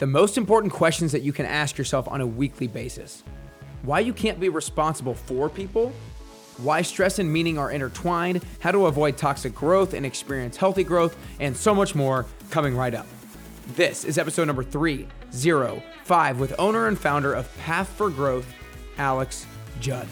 the most important questions that you can ask yourself on a weekly basis. Why you can't be responsible for people, why stress and meaning are intertwined, how to avoid toxic growth and experience healthy growth, and so much more coming right up. This is episode number 305 with owner and founder of Path for Growth, Alex Judd.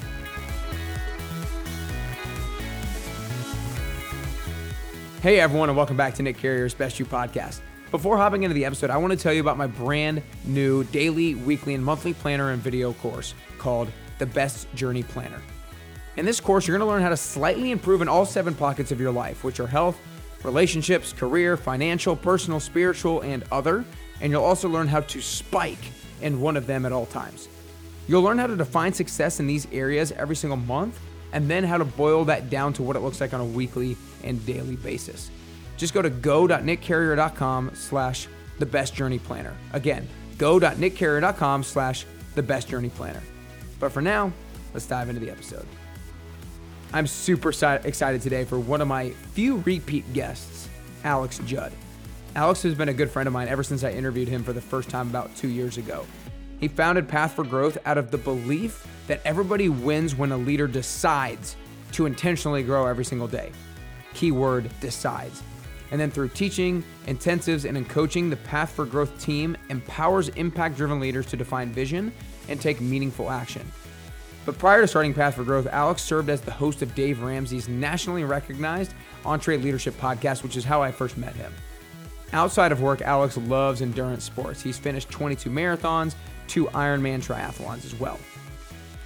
Hey everyone, and welcome back to Nick Carrier's Best You podcast. Before hopping into the episode, I want to tell you about my brand new daily, weekly, and monthly planner and video course called The Best Journey Planner. In this course, you're going to learn how to slightly improve in all seven pockets of your life, which are health, relationships, career, financial, personal, spiritual, and other. And you'll also learn how to spike in one of them at all times. You'll learn how to define success in these areas every single month and then how to boil that down to what it looks like on a weekly and daily basis. Just go to go.nickcarrier.com slash the best journey planner. Again, go.nickcarrier.com slash the best journey planner. But for now, let's dive into the episode. I'm super excited today for one of my few repeat guests, Alex Judd. Alex has been a good friend of mine ever since I interviewed him for the first time about two years ago. He founded Path for Growth out of the belief that everybody wins when a leader decides to intentionally grow every single day. Keyword decides. And then through teaching, intensives, and in coaching, the Path for Growth team empowers impact driven leaders to define vision and take meaningful action. But prior to starting Path for Growth, Alex served as the host of Dave Ramsey's nationally recognized EntreLeadership podcast, which is how I first met him. Outside of work, Alex loves endurance sports. He's finished 22 marathons, two Ironman triathlons as well.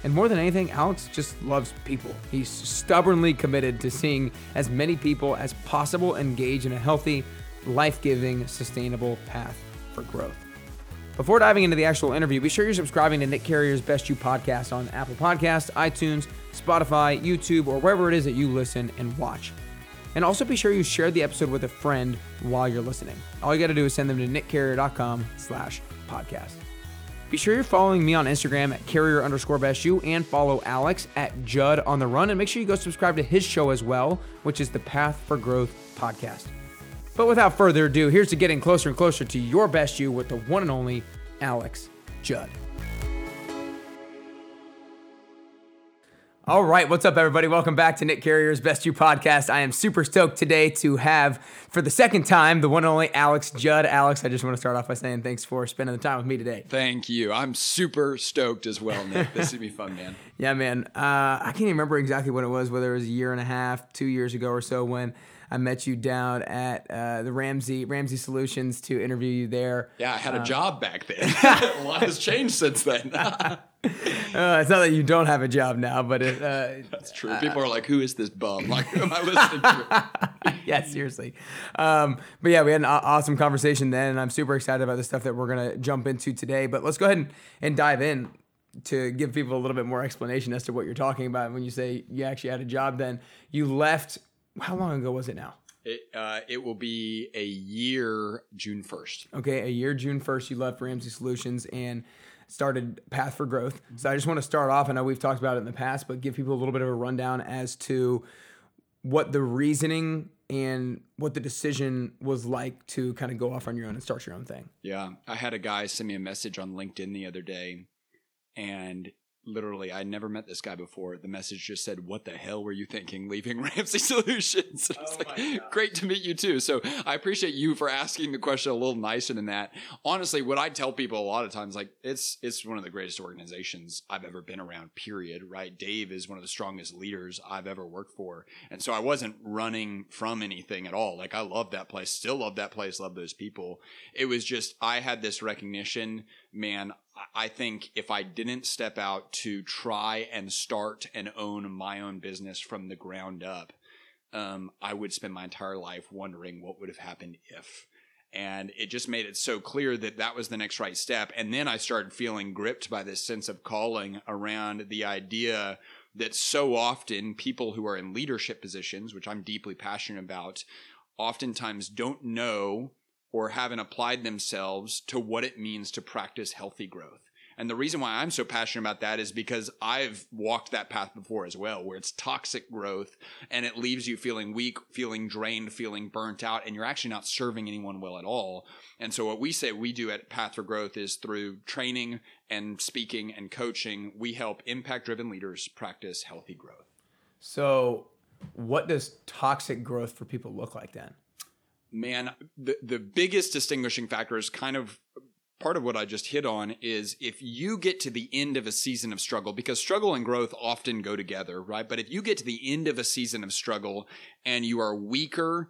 And more than anything, Alex just loves people. He's stubbornly committed to seeing as many people as possible engage in a healthy, life giving, sustainable path for growth. Before diving into the actual interview, be sure you're subscribing to Nick Carrier's Best You podcast on Apple Podcasts, iTunes, Spotify, YouTube, or wherever it is that you listen and watch. And also be sure you share the episode with a friend while you're listening. All you got to do is send them to nickcarrier.com slash podcast. Be sure you're following me on Instagram at carrier underscore best you and follow Alex at Judd on the run. And make sure you go subscribe to his show as well, which is the Path for Growth podcast. But without further ado, here's to getting closer and closer to your best you with the one and only Alex Judd. All right, what's up, everybody? Welcome back to Nick Carrier's Best You podcast. I am super stoked today to have, for the second time, the one and only Alex Judd. Alex, I just want to start off by saying thanks for spending the time with me today. Thank you. I'm super stoked as well, Nick. This is gonna be fun, man. yeah, man. Uh, I can't even remember exactly when it was, whether it was a year and a half, two years ago or so, when I met you down at uh, the Ramsey Ramsey Solutions to interview you there. Yeah, I had a uh, job back then. a lot has changed since then. uh, it's not that you don't have a job now, but it, uh, that's true. People are like, "Who is this bum? Like, who am I listening to?" yeah, seriously. Um, but yeah, we had an awesome conversation then, and I'm super excited about the stuff that we're gonna jump into today. But let's go ahead and, and dive in to give people a little bit more explanation as to what you're talking about when you say you actually had a job. Then you left how long ago was it now? It, uh, it will be a year June 1st. Okay, a year June 1st, you left Ramsey Solutions and started Path for Growth. So I just want to start off. I know we've talked about it in the past, but give people a little bit of a rundown as to what the reasoning and what the decision was like to kind of go off on your own and start your own thing. Yeah, I had a guy send me a message on LinkedIn the other day, and literally I never met this guy before. The message just said, "What the hell were you thinking leaving Ramsey Solutions?" And it's oh like, "Great to meet you too." So I appreciate you for asking the question a little nicer than that. Honestly, what I tell people a lot of times, like it's it's one of the greatest organizations I've ever been around. Period. Right? Dave is one of the strongest leaders I've ever worked for, and so I wasn't running from anything at all. Like I love that place, still love that place, love those people. It was just I had this recognition, man. I think if I didn't step out to try and start and own my own business from the ground up, um, I would spend my entire life wondering what would have happened if. And it just made it so clear that that was the next right step. And then I started feeling gripped by this sense of calling around the idea that so often people who are in leadership positions, which I'm deeply passionate about, oftentimes don't know or haven't applied themselves to what it means to practice healthy growth. And the reason why I'm so passionate about that is because I've walked that path before as well, where it's toxic growth and it leaves you feeling weak, feeling drained, feeling burnt out, and you're actually not serving anyone well at all. And so what we say we do at Path for Growth is through training and speaking and coaching, we help impact driven leaders practice healthy growth. So what does toxic growth for people look like then? Man, the, the biggest distinguishing factor is kind of part of what I just hit on is if you get to the end of a season of struggle, because struggle and growth often go together, right? But if you get to the end of a season of struggle and you are weaker,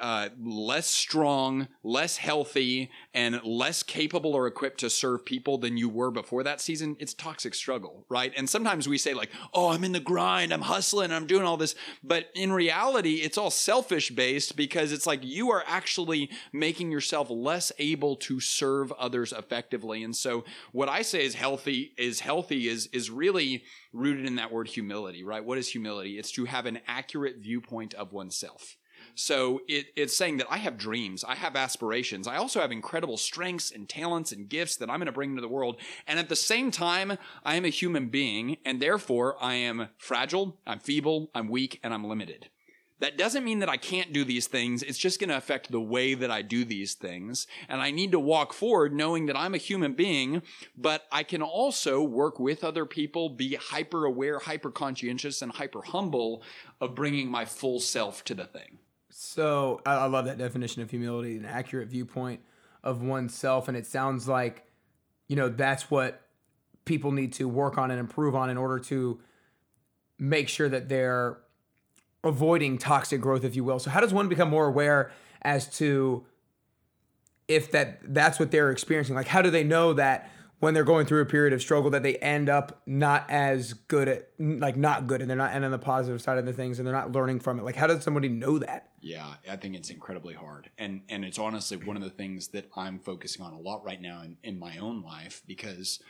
uh, less strong, less healthy, and less capable or equipped to serve people than you were before that season, it's toxic struggle, right? And sometimes we say like, "Oh, I'm in the grind, I'm hustling, I'm doing all this," but in reality, it's all selfish based because it's like you are actually making yourself less able to serve others effectively. And so, what I say is healthy is healthy is is really rooted in that word humility, right? What is humility? It's to have an accurate viewpoint of oneself so it, it's saying that I have dreams, I have aspirations, I also have incredible strengths and talents and gifts that I'm going to bring to the world. And at the same time, I am a human being, and therefore I am fragile, I'm feeble, I'm weak, and I'm limited. That doesn't mean that I can't do these things. It's just going to affect the way that I do these things. And I need to walk forward knowing that I'm a human being, but I can also work with other people, be hyper aware, hyper conscientious, and hyper humble of bringing my full self to the thing. So I, I love that definition of humility, an accurate viewpoint of oneself, and it sounds like, you know, that's what people need to work on and improve on in order to make sure that they're avoiding toxic growth, if you will. So how does one become more aware as to if that that's what they're experiencing? Like, how do they know that? When they're going through a period of struggle that they end up not as good at like not good and they're not ending on the positive side of the things and they're not learning from it. Like how does somebody know that? Yeah i think it's incredibly hard. And and it's honestly one of the things that i'm focusing on a lot right now in, in my own life because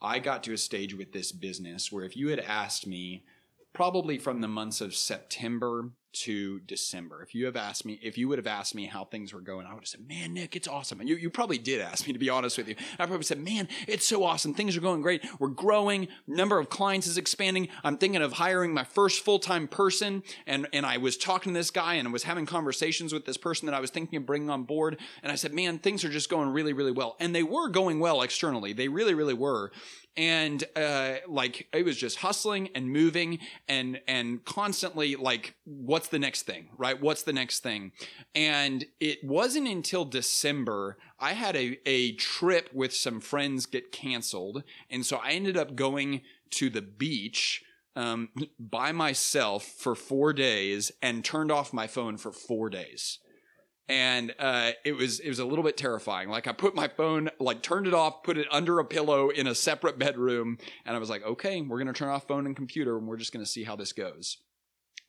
i got to a stage with this business where if you had asked me probably from the months of september to December. If you have asked me, if you would have asked me how things were going, I would have said, man, Nick, it's awesome. And you, you probably did ask me, to be honest with you. I probably said, man, it's so awesome. Things are going great. We're growing. Number of clients is expanding. I'm thinking of hiring my first full-time person. And, and I was talking to this guy and I was having conversations with this person that I was thinking of bringing on board. And I said, man, things are just going really, really well. And they were going well externally. They really, really were and uh, like it was just hustling and moving and and constantly like what's the next thing right? What's the next thing? And it wasn't until december i had a, a trip with some friends get canceled. And so i ended up going to the beach um, by myself for four days and turned off my phone for four days. And uh, it was it was a little bit terrifying. Like I put my phone, like turned it off, put it under a pillow in a separate bedroom, and I was like, okay, we're gonna turn off phone and computer, and we're just gonna see how this goes.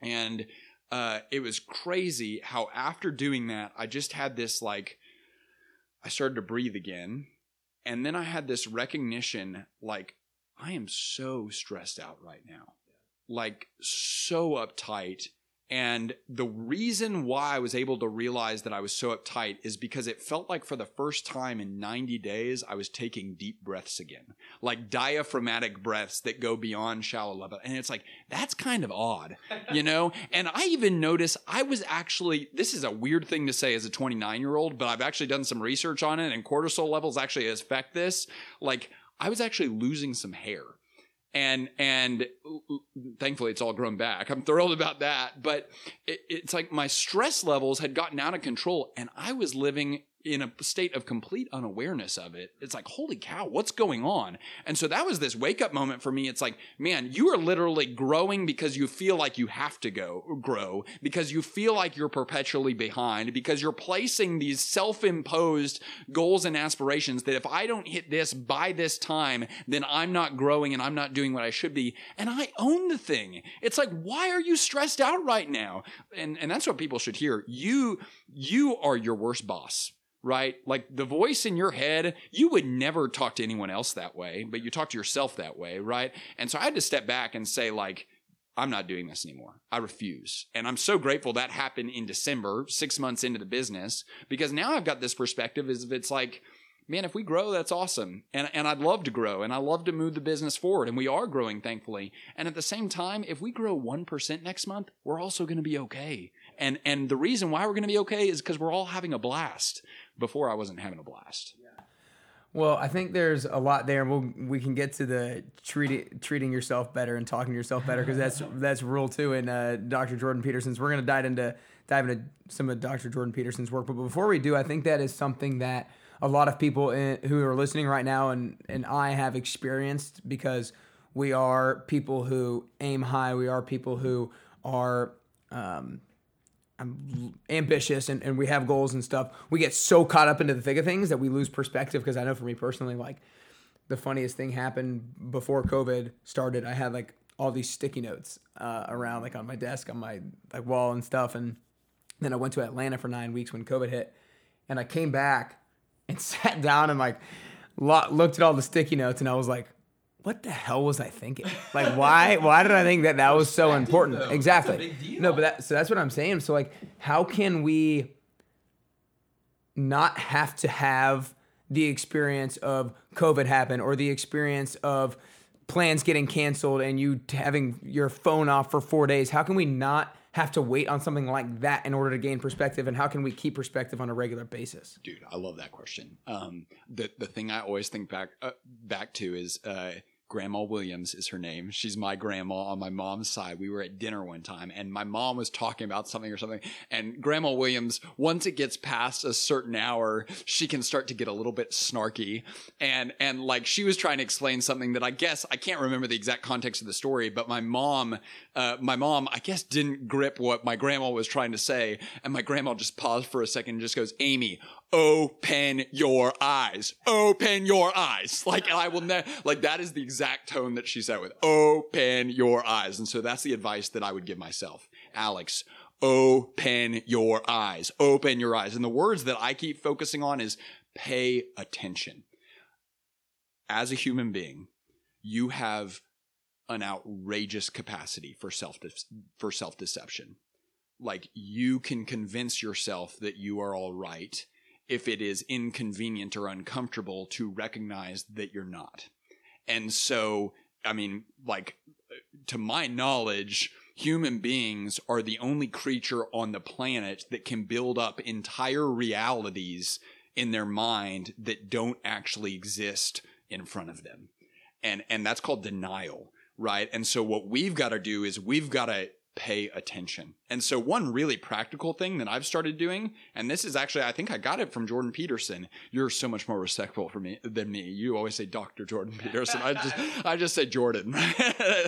And uh, it was crazy how after doing that, I just had this like, I started to breathe again, and then I had this recognition, like I am so stressed out right now, like so uptight and the reason why I was able to realize that I was so uptight is because it felt like for the first time in 90 days, I was taking deep breaths again, like diaphragmatic breaths that go beyond shallow level. And it's like, that's kind of odd, you know? and I even noticed I was actually, this is a weird thing to say as a 29 year old, but I've actually done some research on it and cortisol levels actually affect this. Like, I was actually losing some hair and and thankfully it's all grown back. I'm thrilled about that. But it, it's like my stress levels had gotten out of control and i was living in a state of complete unawareness of it. It's like, holy cow, what's going on? And so that was this wake up moment for me. It's like, man, you are literally growing because you feel like you have to go grow, because you feel like you're perpetually behind, because you're placing these self imposed goals and aspirations that if I don't hit this by this time, then I'm not growing and I'm not doing what I should be. And I own the thing. It's like, why are you stressed out right now? And, and that's what people should hear. You, you are your worst boss right? Like the voice in your head, you would never talk to anyone else that way, but you talk to yourself that way, right? And so I had to step back and say, like, I'm not doing this anymore. I refuse. And I'm so grateful that happened in December, six months into the business, because now I've got this perspective is it's like, man, if we grow, that's awesome. And, and I'd love to grow and I love to move the business forward. And we are growing, thankfully. And at the same time, if we grow 1% next month, we're also going to be okay. And, and the reason why we're going to be okay is because we're all having a blast. Before I wasn't having a blast. Well, I think there's a lot there. We'll we can get to the treating treating yourself better and talking to yourself better because that's that's rule two in uh, Dr. Jordan Peterson's. We're gonna dive into dive into some of Dr. Jordan Peterson's work, but before we do, I think that is something that a lot of people in, who are listening right now and and I have experienced because we are people who aim high. We are people who are um, I'm ambitious and, and we have goals and stuff, we get so caught up into the thick of things that we lose perspective. Because I know for me personally, like the funniest thing happened before COVID started. I had like all these sticky notes uh, around, like on my desk, on my like wall and stuff. And then I went to Atlanta for nine weeks when COVID hit, and I came back and sat down and like looked at all the sticky notes, and I was like, what the hell was I thinking? Like, why? Why did I think that that was so important? Though. Exactly. No, but that, so that's what I'm saying. So like, how can we not have to have the experience of COVID happen or the experience of plans getting canceled and you having your phone off for four days? How can we not have to wait on something like that in order to gain perspective and how can we keep perspective on a regular basis dude i love that question um, the, the thing i always think back uh, back to is uh, Grandma Williams is her name. She's my grandma on my mom's side. We were at dinner one time and my mom was talking about something or something. And Grandma Williams, once it gets past a certain hour, she can start to get a little bit snarky. And, and like she was trying to explain something that I guess I can't remember the exact context of the story, but my mom, uh, my mom, I guess didn't grip what my grandma was trying to say. And my grandma just paused for a second and just goes, Amy, open your eyes. Open your eyes. Like, I will never, like, that is the exact tone that she said with, open your eyes. And so that's the advice that I would give myself. Alex, open your eyes. Open your eyes. And the words that I keep focusing on is pay attention. As a human being, you have an outrageous capacity for self for self deception. Like you can convince yourself that you are all right if it is inconvenient or uncomfortable to recognize that you're not. And so, I mean, like, to my knowledge, human beings are the only creature on the planet that can build up entire realities in their mind that don't actually exist in front of them. And, and that's called denial, right? And so what we've got to do is we've got to pay attention. And so one really practical thing that I've started doing, and this is actually, I think I got it from Jordan Peterson. You're so much more respectful for me than me. You always say Dr. Jordan Peterson. I just, I just say Jordan.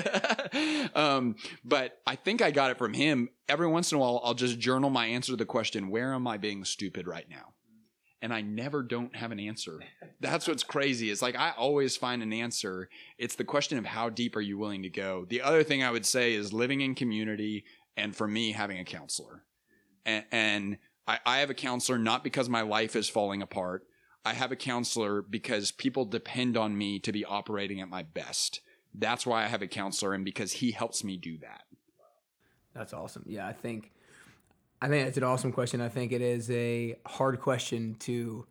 um, but I think I got it from him. Every once in a while, I'll just journal my answer to the question, where am I being stupid right now? And I never don't have an answer. That's what's crazy. It's like I always find an answer. It's the question of how deep are you willing to go. The other thing I would say is living in community and for me having a counselor. And, and I, I have a counselor not because my life is falling apart. I have a counselor because people depend on me to be operating at my best. That's why I have a counselor and because he helps me do that. That's awesome. Yeah, I think I think it's an awesome question. I think it is a hard question to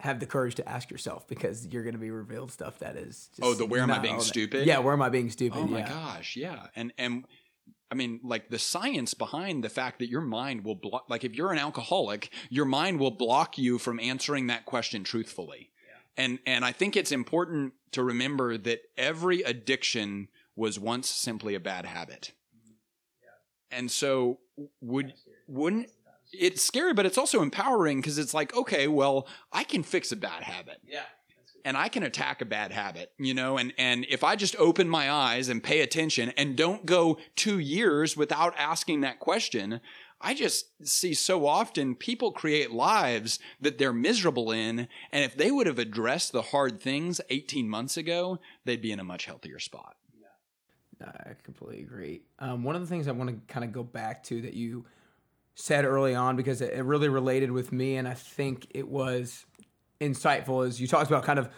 have the courage to ask yourself because you're going to be revealed stuff that is. oh, the where am I being stupid? Yeah, where am I being stupid? Oh my yeah. gosh, yeah, and and I mean, like the science behind the fact that your mind will block, like if you're an alcoholic, your mind will block you from answering that question truthfully. Yeah. And and I think it's important to remember that every addiction was once simply a bad habit. Mm-hmm. Yeah. And so would wouldn't it's scary, but it's also empowering because it's like, okay, well, I can fix a bad habit. Yeah. And I can attack a bad habit, you know, and, and if I just open my eyes and pay attention and don't go two years without asking that question, I just see so often people create lives that they're miserable in. And if they would have addressed the hard things 18 months ago, they'd be in a much healthier spot. Yeah. I completely agree. Um, one of the things I want to kind of go back to that you said early on because it, really related with me, and I think it was insightful. Is you talked about kind of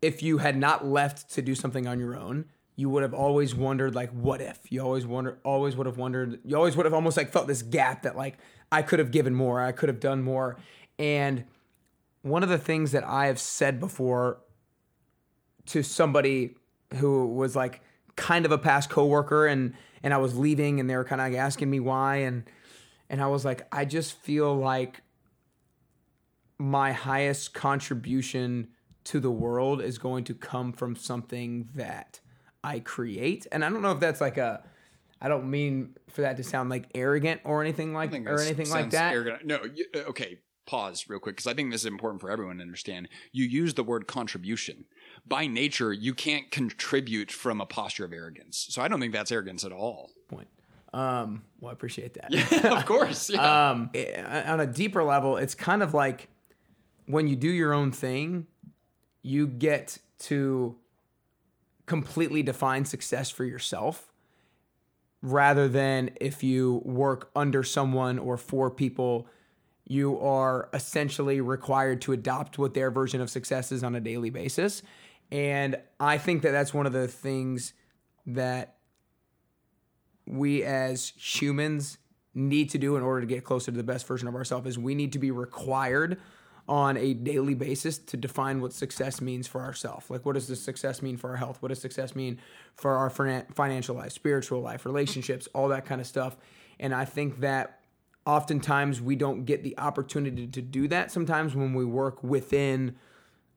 if you had not left to do something on your own, you would have always wondered like, what if? You always wonder, always would have wondered. You always would have almost like felt this gap that like I could have given more, I could have done more, and one of the things that I have said before to somebody who was like kind of a past coworker and and I was leaving and they were kind of like asking me why and and I was like I just feel like my highest contribution to the world is going to come from something that I create and I don't know if that's like a I don't mean for that to sound like arrogant or anything like or anything like that. Arrogant. No, you, uh, okay. Pause real quick because I think this is important for everyone to understand. You use the word contribution. By nature, you can't contribute from a posture of arrogance. So I don't think that's arrogance at all. Point. Um, well, I appreciate that. Yeah, of course. Yeah. um, eh, on a deeper level, it's kind of like when you do your own thing, you get to completely define success for yourself rather than if you work under someone or for people you are essentially required to adopt what their version of success is on a daily basis and i think that that's one of the things that we as humans need to do in order to get closer to the best version of ourselves is we need to be required on a daily basis to define what success means for ourselves. Like, what does this success mean for our health? What does success mean for our financial life, spiritual life, relationships, all that kind of stuff? And I think that oftentimes we don't get the opportunity to do that sometimes when we work within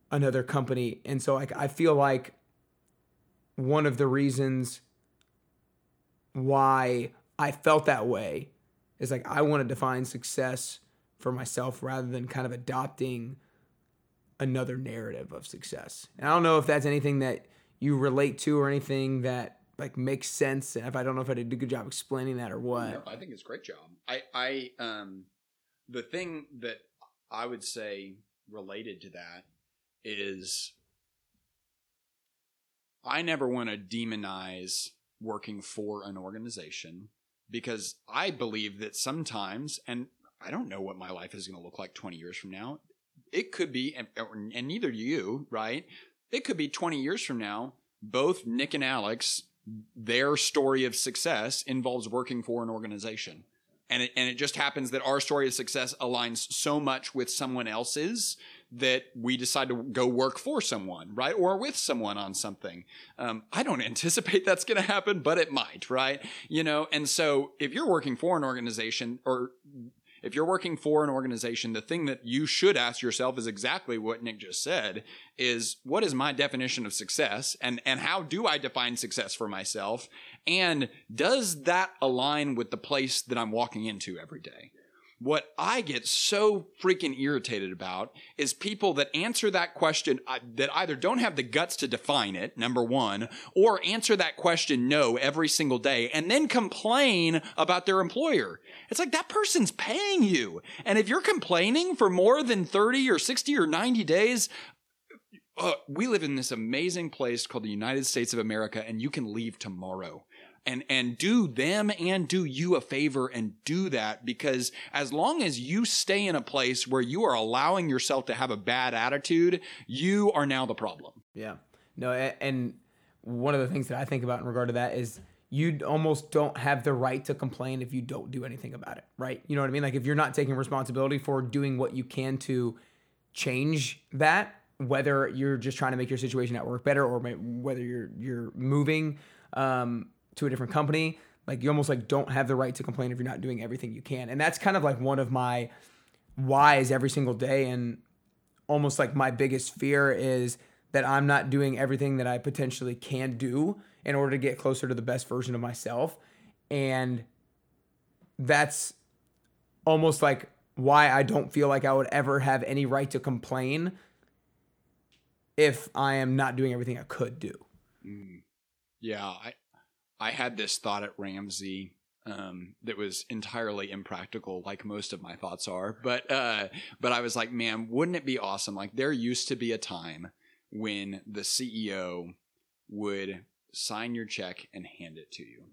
another company. And so, like, I feel like one of the reasons why I felt that way is like I want to define success for myself rather than kind of adopting another narrative of success. And I don't know if that's anything that you relate to or anything that like makes sense. And if I don't know if I did a good job explaining that or what. No, I think it's a great job. I, I, um, the thing that I would say related to that is I never want to demonize working for an organization because I believe that sometimes, and I don't know what my life is going to look like 20 years from now. It could be, and, neither do you, right? It could be 20 years from now, both Nick and Alex, their story of success involves working for an organization. And it, and it just happens that our story of success aligns so much with someone else's that we decide to go work for someone, right? Or with someone on something. Um, I don't anticipate that's going to happen, but it might, right? You know, and so if you're working for an organization or if you're working for an organization, the thing that you should ask yourself is exactly what Nick just said is what is my definition of success and, and how do I define success for myself? And does that align with the place that I'm walking into every day? What I get so freaking irritated about is people that answer that question uh, that either don't have the guts to define it, number one, or answer that question no every single day and then complain about their employer. It's like that person's paying you. And if you're complaining for more than 30 or 60 or 90 days, uh, we live in this amazing place called the United States of America, and you can leave tomorrow and and do them and do you a favor and do that because as long as you stay in a place where you are allowing yourself to have a bad attitude you are now the problem. Yeah. No and one of the things that i think about in regard to that is you almost don't have the right to complain if you don't do anything about it right? You know what i mean? Like if you're not taking responsibility for doing what you can to change that whether you're just trying to make your situation at work better or whether you're you're moving um, to a different company, like you almost like don't have the right to complain if you're not doing everything you can. And that's kind of like one of my whys every single day and almost like my biggest fear is that I'm not doing everything that I potentially can do in order to get closer to the best version of myself. And that's almost like why I don't feel like I would ever have any right to complain if I am not doing everything I could do. Mm. Yeah, I I had this thought at Ramsey um, that was entirely impractical, like most of my thoughts are. But uh, but I was like, man, wouldn't it be awesome? Like there used to be a time when the CEO would sign your check and hand it to you.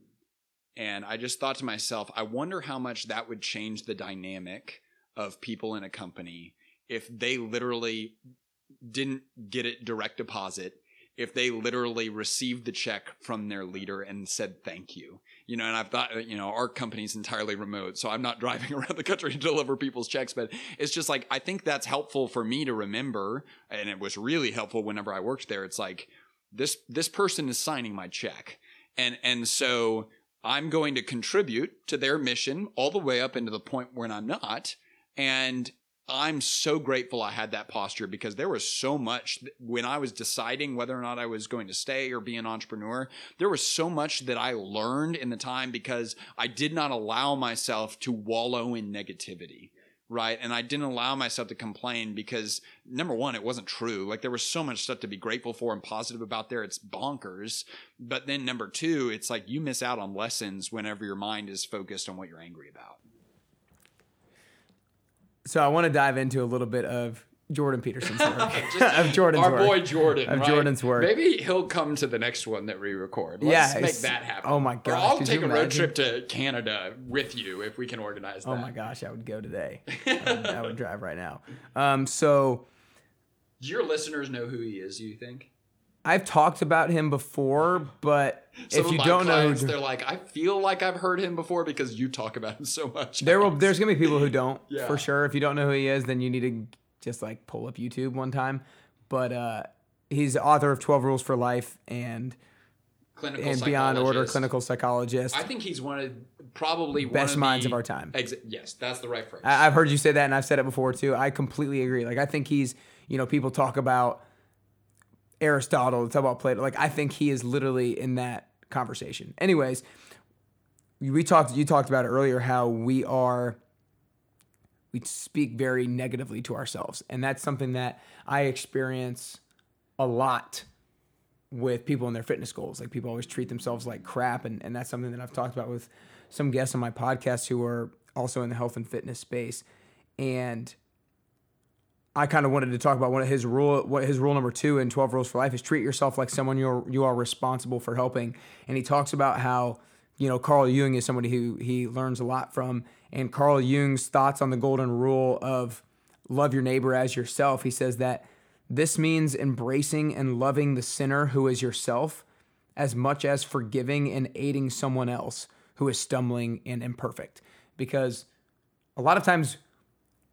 And I just thought to myself, I wonder how much that would change the dynamic of people in a company if they literally didn't get it direct deposit if they literally received the check from their leader and said thank you. You know, and I've thought, you know, our company's entirely remote, so I'm not driving around the country to deliver people's checks, but it's just like, I think that's helpful for me to remember. And it was really helpful whenever I worked there. It's like, this, this person is signing my check. And, and so I'm going to contribute to their mission all the way up into the point when I'm not. And I'm so grateful I had that posture because there was so much when I was deciding whether or not I was going to stay or be an entrepreneur. There was so much that I learned in the time because I did not allow myself to wallow in negativity. Right. And I didn't allow myself to complain because number one, it wasn't true. Like there was so much stuff to be grateful for and positive about there. It's bonkers. But then number two, it's like you miss out on lessons whenever your mind is focused on what you're angry about. So I want to dive into a little bit of Jordan Peterson's work. of Jordan's Our work. boy Jordan. Of right? Jordan's work. Maybe he'll come to the next one that we record. Let's Yeah, make that happen. oh my Or gosh, I'll take a road trip to Canada with you if we can organize that. Oh my gosh, I would go today. I would, I would drive right now. Um, so Do your listeners know who he is, do you think? I've talked about him before, but Some if you don't know, clients, who, they're like, I feel like I've heard him before because you talk about him so much. there will there's gonna be people who don't Yeah. for sure. If you don't know who he is, then you need to just like pull up YouTube one time. But uh, he's the author of Twelve Rules for Life and clinical and Beyond Order, clinical psychologist. I think he's one of probably Best one of minds the, of our time. Exa- yes, that's the right phrase. I- I've heard you say that, and I've said it before too. I completely agree. Like I think he's, you know, people talk about Aristotle, to talk about Plato. Like I think he is literally in that conversation. Anyways, we talked. You talked about it earlier how we are. We speak very negatively to ourselves, and that's something that I experience a lot with people in their fitness goals. Like people always treat themselves like crap, and, and that's something that I've talked about with some guests on my podcast who are also in the health and fitness space. And I kind of wanted to talk about one of his rule, what his rule number two in Twelve Rules for Life is treat yourself like someone you're you are responsible for helping. And he talks about how you know Carl Jung is somebody who he learns a lot from, and Carl Jung's thoughts on the golden rule of love your neighbor as yourself. He says that this means embracing and loving the sinner who is yourself as much as forgiving and aiding someone else who is stumbling and imperfect. Because a lot of times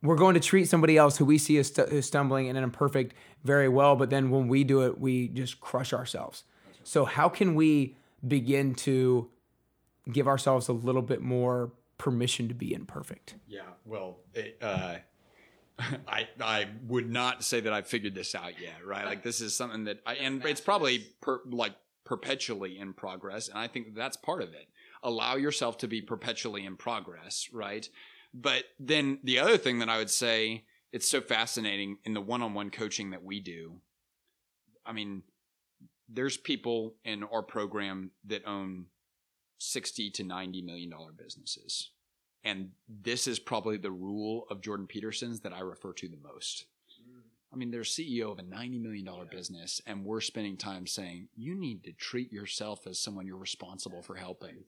we're going to treat somebody else who we see as as stumbling and imperfect very well, but then when we do it, we just crush ourselves. So, how can we begin to give ourselves a little bit more permission to be imperfect? Yeah, well, it, uh, I I would not say that I've figured this out yet, right? Like this is something that I and it's probably per, like perpetually in progress, and I think that's part of it. Allow yourself to be perpetually in progress, right? But then the other thing that I would say, it's so fascinating in the one-on-one coaching that we do. I mean, there's people in our program that own 60 to 90 million dollar businesses and this is probably the rule of Jordan Peterson's that I refer to the most. Mm. I mean, they're CEO of a $90 million business, and we're spending time saying, you need to treat yourself as someone you're responsible for helping.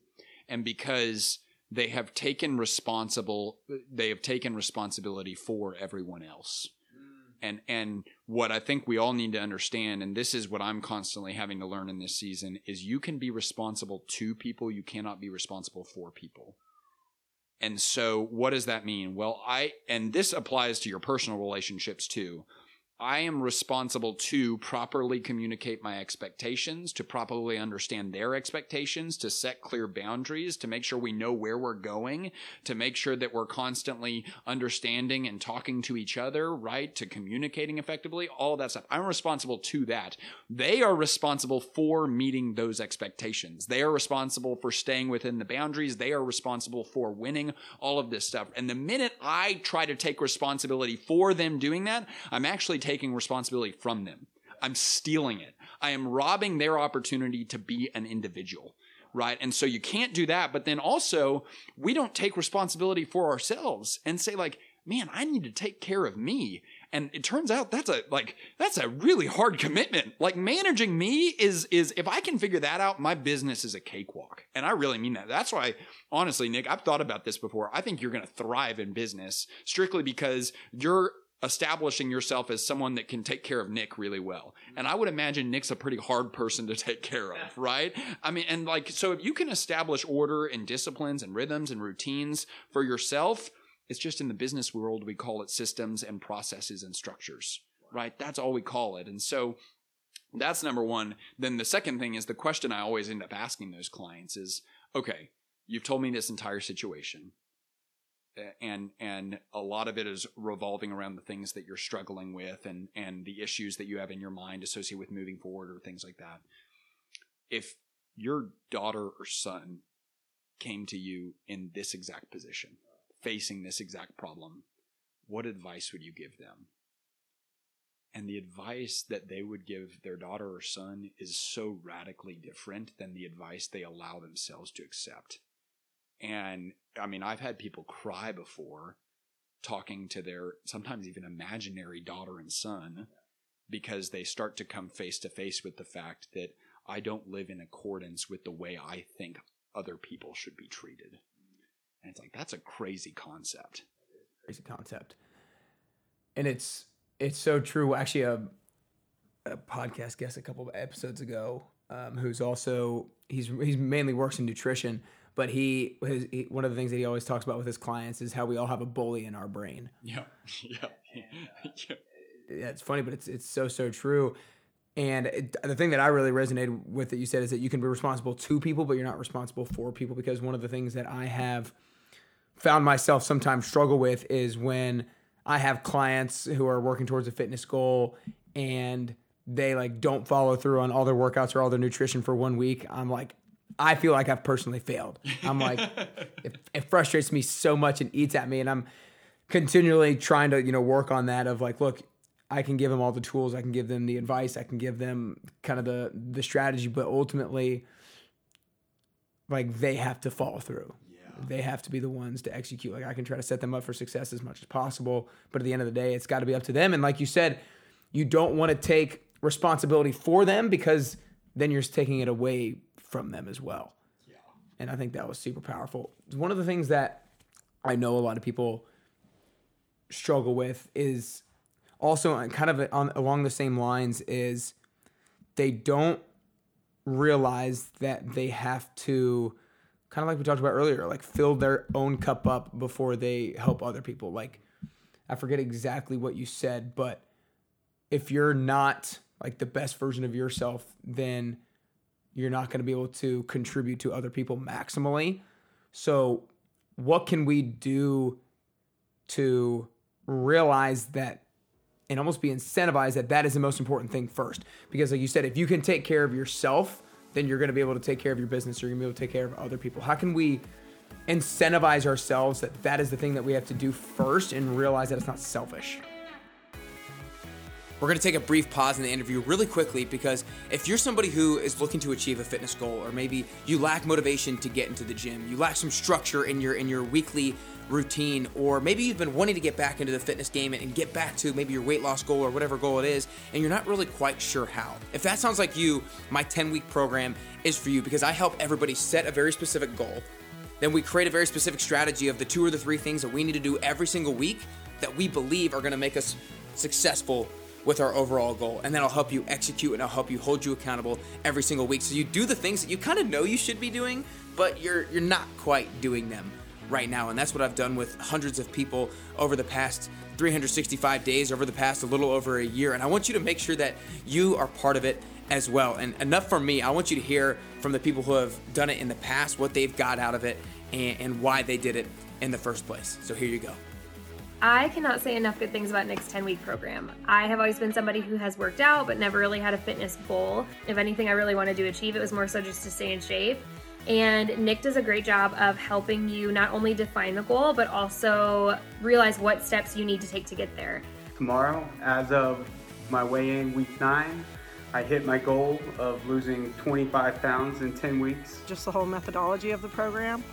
And because they have taken responsible, they have taken responsibility for everyone else. Hmm. And, and what I think we all need to understand, and this is what I'm constantly having to learn in this season, is you can be responsible to people, you cannot be responsible for people. And so what does that mean? Well, I, and this applies to your personal relationships too. I am responsible to properly communicate my expectations, to properly understand their expectations, to set clear boundaries, to make sure we know where we're going, to make sure that we're constantly understanding and talking to each other, right? To communicating effectively, all that stuff. I'm responsible to that. They are responsible for meeting those expectations. They are responsible for staying within the boundaries. They are responsible for winning all of this stuff. And the minute I try to take responsibility for them doing that, I'm actually taking responsibility from them. I'm stealing it. I am robbing their opportunity to be an individual. Right. And so you can't do that. But then also, we don't take responsibility for ourselves and say, like, man, I need to take care of me. And it turns out that's a like that's a really hard commitment. Like managing me is is if I can figure that out, my business is a cakewalk. And I really mean that. That's why honestly, Nick, I've thought about this before. I think you're going to thrive in business strictly because you're establishing yourself as someone that can take care of Nick really well. And I would imagine Nick's a pretty hard person to take care of, right? I mean, and like, so if you can establish order and disciplines and rhythms and routines for yourself, it's just in the business world, we call it systems and processes and structures, right? That's all we call it. And so that's number one. Then the second thing is the question I always end up asking those clients is, okay, you've told me this entire situation and and a lot of it is revolving around the things that you're struggling with and and the issues that you have in your mind associated with moving forward or things like that. If your daughter or son came to you in this exact position facing this exact problem what advice would you give them? And the advice that they would give their daughter or son is so radically different than the advice they allow themselves to accept. And I mean, I've had people cry before talking to their sometimes even imaginary daughter and son because they start to come face to face with the fact that I don't live in accordance with the way I think other people should be treated. And it's like that's a crazy concept. Crazy concept. And it's it's so true. Actually, a, a podcast guest a couple of episodes ago, um, who's also he's he's mainly works in nutrition, but he, his, he, one of the things that he always talks about with his clients is how we all have a bully in our brain. Yeah, yeah, yeah. yeah it's funny, but it's it's so so true. And it, the thing that I really resonated with that you said is that you can be responsible to people, but you're not responsible for people. Because one of the things that I have found myself sometimes struggle with is when I have clients who are working towards a fitness goal and they like don't follow through on all their workouts or all their nutrition for one week. I'm like, I feel like I've personally failed. I'm like, it, it, frustrates me so much and eats at me, and I'm continually trying to you know work on that. Of like, look, I can give them all the tools, I can give them the advice, I can give them kind of the the strategy, but ultimately, like they have to follow through. Yeah. They have to be the ones to execute. Like I can try to set them up for success as much as possible, but at the end of the day, it's got to be up to them. And like you said, you don't want to take responsibility for them because then you're taking it away from them as well. Yeah. And I think that was super powerful. One of the things that I know a lot of people struggle with is also kind of on along the same lines is they don't realize that they have to kind of like we talked about earlier like fill their own cup up before they help other people like i forget exactly what you said but if you're not like the best version of yourself then you're not going to be able to contribute to other people maximally. So, what can we do to realize that and almost be incentivized that that is the most important thing first? Because, like you said, if you can take care of yourself, then you're going to be able to take care of your business. You're going to be able to take care of other people. How can we incentivize ourselves that that is the thing that we have to do first and realize that it's not selfish? We're going to take a brief pause in the interview really quickly because if you're somebody who is looking to achieve a fitness goal or maybe you lack motivation to get into the gym, you lack some structure in your in your weekly routine or maybe you've been wanting to get back into the fitness game and get back to maybe your weight loss goal or whatever goal it is and you're not really quite sure how. If that sounds like you, my 10 week program is for you because I help everybody set a very specific goal. Then we create a very specific strategy of the two or the three things that we need to do every single week that we believe are going to make us successful with our overall goal. And then I'll help you execute and I'll help you hold you accountable every single week. So you do the things that you kind of know you should be doing, but you're you're not quite doing them right now. And that's what I've done with hundreds of people over the past 365 days, over the past a little over a year. And I want you to make sure that you are part of it as well. And enough from me, I want you to hear from the people who have done it in the past, what they've got out of it, and, and why they did it in the first place. So here you go. I cannot say enough good things about Nick's 10 week program. I have always been somebody who has worked out but never really had a fitness goal. If anything I really wanted to achieve, it was more so just to stay in shape. And Nick does a great job of helping you not only define the goal, but also realize what steps you need to take to get there. Tomorrow, as of my weigh in week nine, I hit my goal of losing 25 pounds in 10 weeks. Just the whole methodology of the program,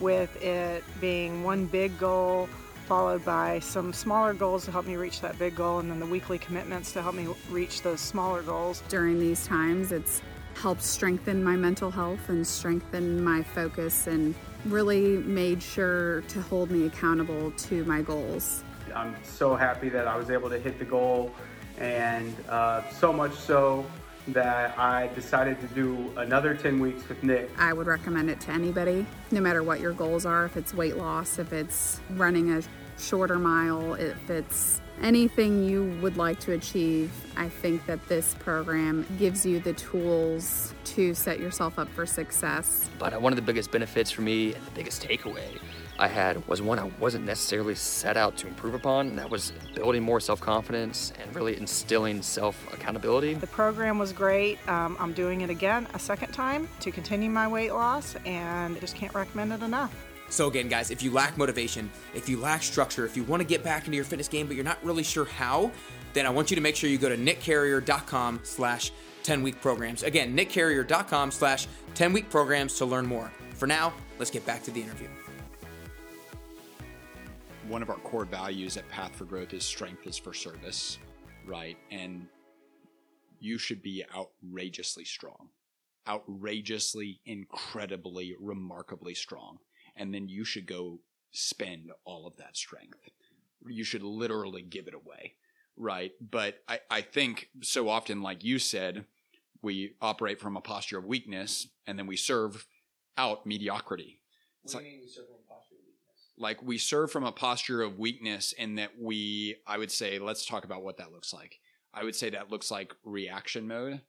with it being one big goal followed by some smaller goals to help me reach that big goal, and then the weekly commitments to help me reach those smaller goals. During these times, it's helped strengthen my mental health and strengthen my focus and really made sure to hold me accountable to my goals. I'm so happy that I was able to hit the goal, and uh, so much so that I decided to do another 10 weeks with Nick. I would recommend it to anybody, no matter what your goals are, if it's weight loss, if it's running a shorter mile, if it's anything you would like to achieve. I think that this program gives you the tools to set yourself up for success. But uh, one of the biggest benefits for me and the biggest takeaway I had was one I wasn't necessarily set out to improve upon, and that was building more self confidence and really instilling self accountability. The program was great. Um, I'm doing it again a second time to continue my weight loss, and I just can't recommend it enough. So again, guys, if you lack motivation, if you lack structure, if you want to get back into your fitness game but you're not really sure how, then I want you to make sure you go to nickcarrier.com slash 10-week programs. Again, nickcarrier.com slash 10-week programs to learn more. For now, let's get back to the interview. One of our core values at Path for Growth is strength is for service, right? And you should be outrageously strong, outrageously, incredibly, remarkably strong and then you should go spend all of that strength. You should literally give it away, right? But I, I think so often, like you said, we operate from a posture of weakness and then we serve out mediocrity. What do you mean we serve from a posture of weakness? Like we serve from a posture of weakness in that we, I would say, let's talk about what that looks like. I would say that looks like reaction mode.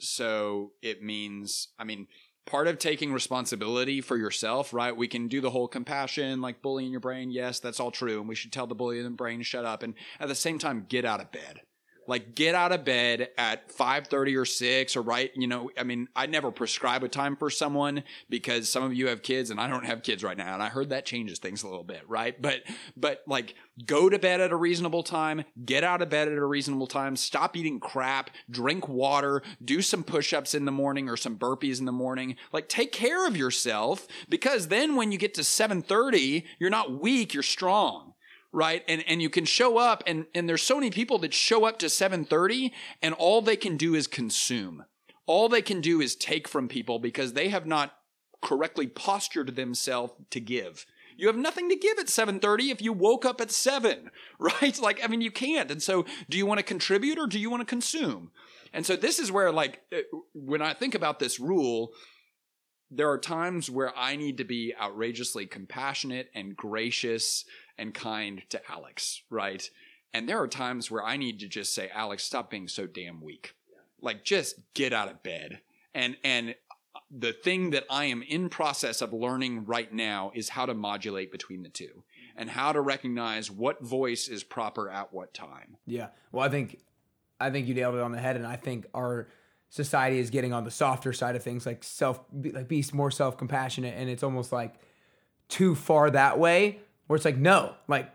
So it means, I mean, part of taking responsibility for yourself, right? We can do the whole compassion, like bullying your brain. Yes, that's all true. And we should tell the bully in the brain, shut up. And at the same time, get out of bed. Like get out of bed at 5:30 or 6 or right, you know, I mean, I never prescribe a time for someone because some of you have kids and I don't have kids right now and I heard that changes things a little bit, right? But but like go to bed at a reasonable time, get out of bed at a reasonable time, stop eating crap, drink water, do some push-ups in the morning or some burpees in the morning. Like take care of yourself because then when you get to 7:30, you're not weak, you're strong right? And and you can show up and and there's so many people that show up to 7:30 and all they can do is consume. All they can do is take from people because they have not correctly postured themselves to give. You have nothing to give at 7:30 if you woke up at 7, right? Like I mean you can't. And so do you want to contribute or do you want to consume? And so this is where like uh, when I think about this rule, there are times where I need to be outrageously compassionate and gracious and kind to Alex, right? And there are times where I need to just say, Alex, stop being so damn weak. Like just get out of bed. And and the thing that I am in process of learning right now is how to modulate between the two mm-hmm. and how to recognize what voice is proper at what time. Yeah. Well, I think I think you nailed it on the head and I think our society is getting on the softer side of things like self like be more self-compassionate and it's almost like too far that way where it's like no like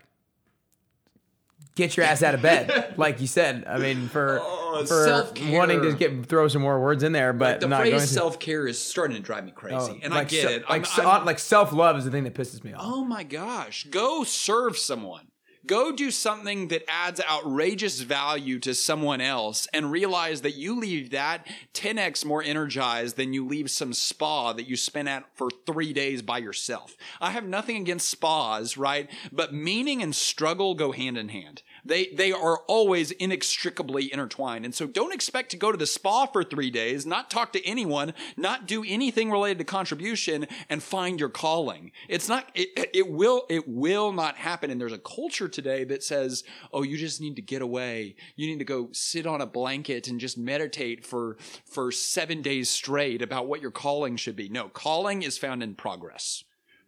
get your ass out of bed like you said i mean for Oh, for self-care. wanting to get throw some more words in there but the not going phrase self care is starting to drive me crazy, Oh, and I get it. like I'm- I'm- like self-love is the thing that pisses me off Oh my gosh. Go serve someone. Go do something that adds outrageous value to someone else and realize that you leave that 10x more energized than you leave some spa that you spent at for three days by yourself. I have nothing against spas, right? But meaning and struggle go hand in hand. They, they are always inextricably intertwined. And so don't expect to go to the spa for three days, not talk to anyone, not do anything related to contribution and find your calling. It's not, it, it will, it will not happen. And there's a culture today that says, oh, you just need to get away. You need to go sit on a blanket and just meditate for, for seven days straight about what your calling should be. No, calling is found in progress,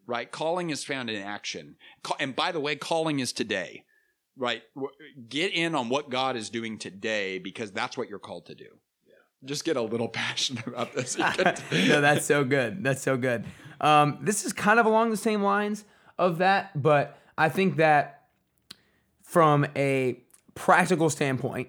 right? Calling is found in action. And by the way, calling is today right get in on what god is doing today because that's what you're called to do yeah. just get a little passionate about this no, that's so good. That's so good. Um, this is kind of along the same lines of that, but I think that from a practical standpoint,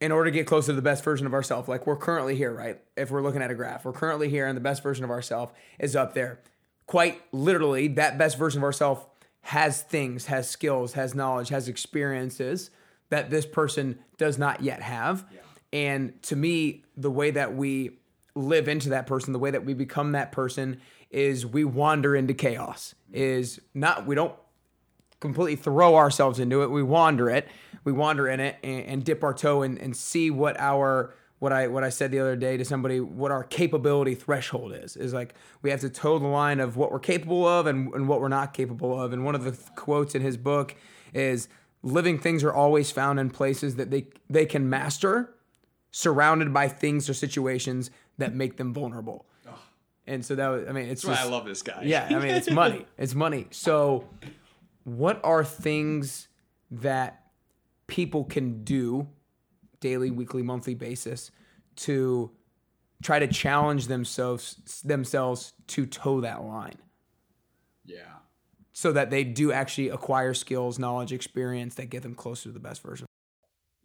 in order to get closer to the best version of ourselves, like we're currently here, right? If we're looking at a graph, we're currently here, and the best version of ourselves is up there. Quite literally, that best version of ourselves has things, has skills, has knowledge, has experiences that this person does not yet have. And to me, the way that we live into that person, the way that we become that person is we wander into chaos. Mm-hmm. Is not we don't completely throw ourselves into it. We wander it, we wander in it, and, and dip our toe in and see what our what I what I said the other day to somebody what our capability threshold is is like we have to toe the line of what we're capable of and, and what we're not capable of. And one of the quotes in his book is living things are always found in places that they they can master, surrounded by things or situations that make them vulnerable. And so that was, I mean, it's That's why just, I love this guy. yeah, I mean, it's money. It's money. So, what are things that people can do daily, weekly, monthly basis to try to challenge themselves themselves to toe that line yeah. so that they do actually acquire skills, knowledge, experience that get them closer to the best version.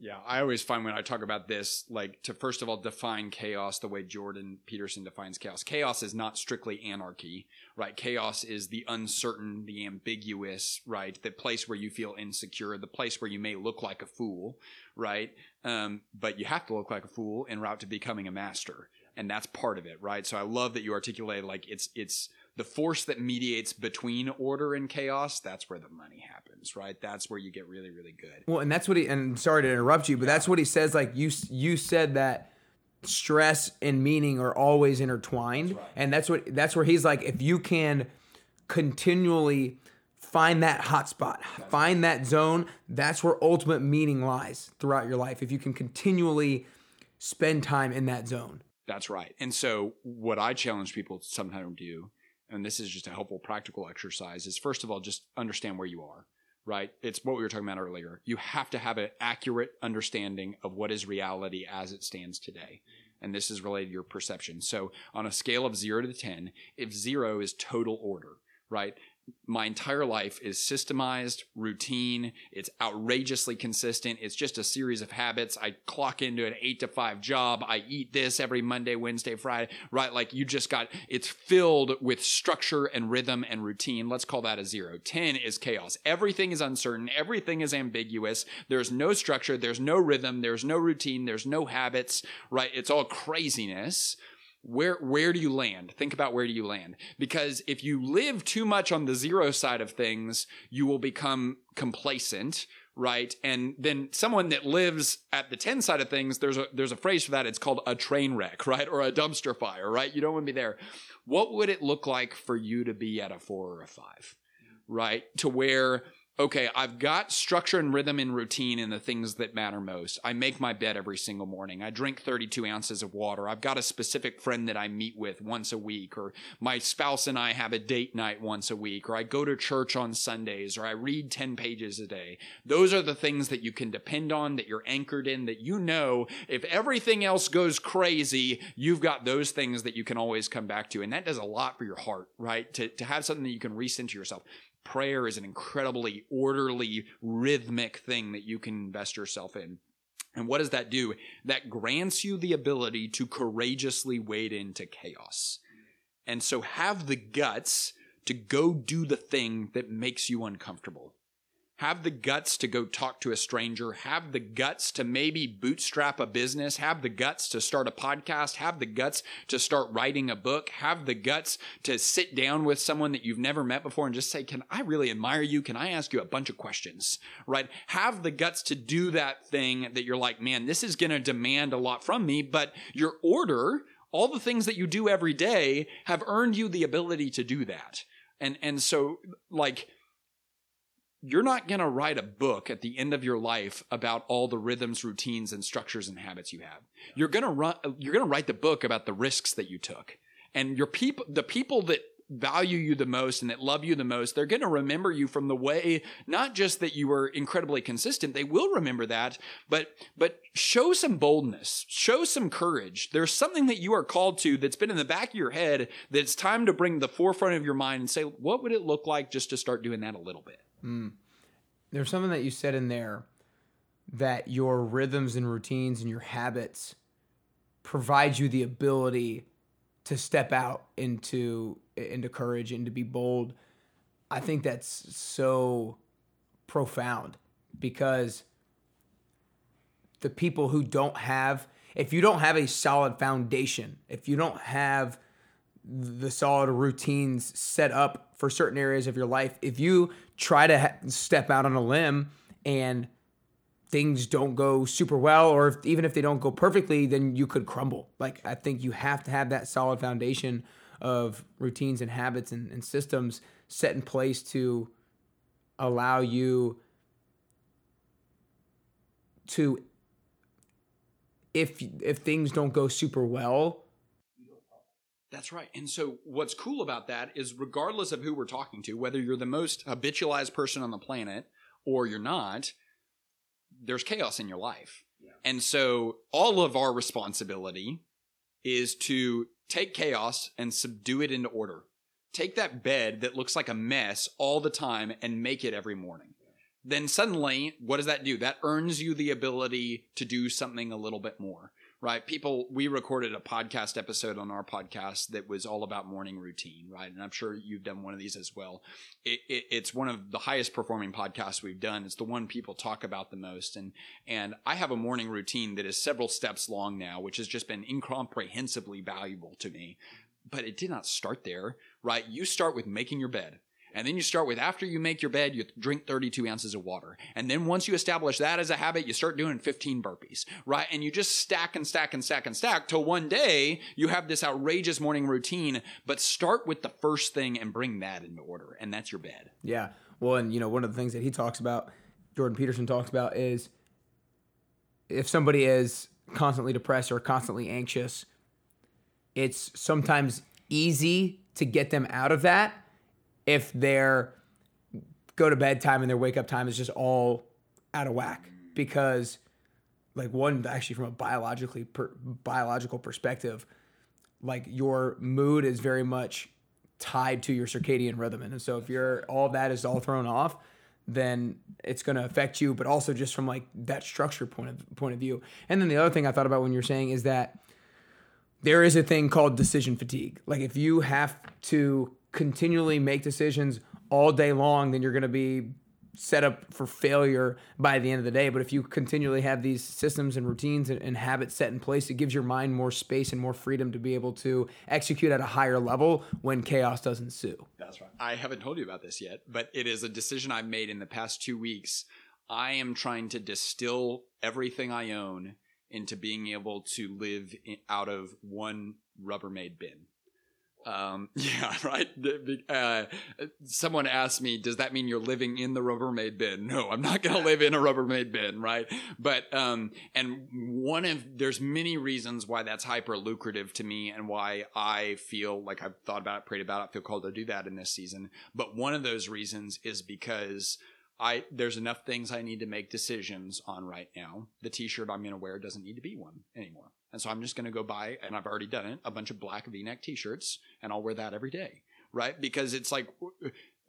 Yeah, I always find when I talk about this, like to first of all define chaos the way Jordan Peterson defines chaos. Chaos is not strictly anarchy, right? Chaos is the uncertain, the ambiguous, right? The place where you feel insecure, the place where you may look like a fool, right? Um, but you have to look like a fool en route to becoming a master, and that's part of it, right? So I love that you articulate like it's it's the force that mediates between order and chaos. That's where the money happens, right? That's where you get really really good. Well, and that's what he and sorry to interrupt you, but that's what he says like you you said that stress and meaning are always intertwined and that's what that's where he's like if you can continually find that hot spot find that zone that's where ultimate meaning lies throughout your life if you can continually spend time in that zone That's right. And so, what I challenge people to sometimes do, and this is just a helpful practical exercise, is first of all, just understand where you are, right? It's what we were talking about earlier. You have to have an accurate understanding of what is reality as it stands today. And this is related to your perception. So, on a scale of zero to 10, if zero is total order, right? My entire life is systemized, routine. It's outrageously consistent. It's just a series of habits. I clock into an eight to five job. I eat this every Monday, Wednesday, Friday, right? Like you just got, it's filled with structure and rhythm and routine. Let's call that a zero. 10 is chaos. Everything is uncertain. Everything is ambiguous. There's no structure. There's no rhythm. There's no routine. There's no habits, right? It's all craziness where where do you land? Think about where do you land. Because if you live too much on the zero side of things you will become complacent right? And then someone that lives at the 10 side of things there's a there's a phrase for that. It's called a train wreck right? Or a dumpster fire right? You don't want to be there. What would it look like for you to be at a 4 or a 5 right? To where okay, I've got structure and rhythm and routine in the things that matter most. I make my bed every single morning. I drink 32 ounces of water. I've got a specific friend that I meet with once a week, or my spouse and I have a date night once a week, or I go to church on Sundays, or I read 10 pages a day. Those are the things that you can depend on, that you're anchored in, that you know if everything else goes crazy, you've got those things that you can always come back to. And that does a lot for your heart, right? To, to have something that you can recenter yourself prayer is an incredibly orderly, rhythmic thing that you can invest yourself in. And what does that do? That grants you the ability to courageously wade into chaos. And so have the guts to go do the thing that makes you uncomfortable. Have the guts to go talk to a stranger. Have the guts to maybe bootstrap a business. Have the guts to start a podcast. Have the guts to start writing a book. Have the guts to sit down with someone that you've never met before and just say, Can I really admire you? Can I ask you a bunch of questions? Right? Have the guts to do that thing that you're like, Man, this is going to demand a lot from me, but your order, all the things that you do every day have earned you the ability to do that. And, and so like, you're not going to write a book at the end of your life about all the rhythms, routines, and structures and habits you have. You're going to run, you're going to write the book about the risks that you took. And your people, the people that value you the most and that love you the most, they're going to remember you from the way, not just that you were incredibly consistent. They will remember that, but, but show some boldness, show some courage. There's something that you are called to that's been in the back of your head that it's time to bring the forefront of your mind and say, what would it look like just to start doing that a little bit? Mm. There's something that you said in there that your rhythms and routines and your habits provide you the ability to step out into into courage and to be bold. I think that's so profound because the people who don't have if you don't have a solid foundation, if you don't have the solid routines set up for certain areas of your life. If you try to step out on a limb and things don't go super well, or if, even if they don't go perfectly, then you could crumble. Like I think you have to have that solid foundation of routines and habits and, and systems set in place to allow you to if if things don't go super well That's right. And so what's cool about that is regardless of who we're talking to, whether you're the most habitualized person on the planet or you're not, there's chaos in your life. And so all of our responsibility is to take chaos and subdue it into order. Take that bed that looks like a mess all the time and make it every morning. Then suddenly, what does that do? That earns you the ability to do something a little bit more, right? People, we recorded a podcast episode on our podcast that was all about morning routine, right? And I'm sure you've done one of these as well. It, it, it's one of the highest performing podcasts we've done. It's the one people talk about the most. And, and I have a morning routine that is several steps long now, which has just been incomprehensibly valuable to me. But it did not start there, right? You start with making your bed. And then you start with after you make your bed, you drink 32 ounces of water. And then once you establish that as a habit, you start doing 15 burpees, right? And you just stack and stack and stack and stack till one day you have this outrageous morning routine, but start with the first thing and bring that into order. And that's your bed. Yeah. Well, and you know, one of the things that he talks about, Jordan Peterson talks about, is if somebody is constantly depressed or constantly anxious, it's sometimes easy to get them out of that if their go to bed time and their wake up time is just all out of whack. Because like one actually from a biologically per, biological perspective like your mood is very much tied to your circadian rhythm. And so if you're all that is all thrown off then it's going to affect you but also just from like that structure point of point of view. And then the other thing i thought about when you're saying is that there is a thing called decision fatigue. Like if you have to continually make decisions all day long then you're going to be set up for failure by the end of the day. But if you continually have these systems and routines and, and, habits set in place, it gives your mind more space and more freedom to be able to execute at a higher level when chaos does ensue. That's right. I haven't told you about this yet, but it is a decision I've made in the past two weeks. I am trying to distill everything I own into being able to live in, out of one Rubbermaid bin. Um, yeah, right. Uh, someone asked me, does that mean you're living in the Rubbermaid bin? No, I'm not going to live in a Rubbermaid bin, right? But, um, and one of, there's many reasons why that's hyper lucrative to me and why I feel like I've thought about it, prayed about it, feel called to do that in this season. But one of those reasons is because I, there's enough things I need to make decisions on right now. The t-shirt I'm going to wear doesn't need to be one anymore. And so I'm just going to go buy, and I've already done it, a bunch of black V-neck T-shirts, and I'll wear that every day, right? Because it's like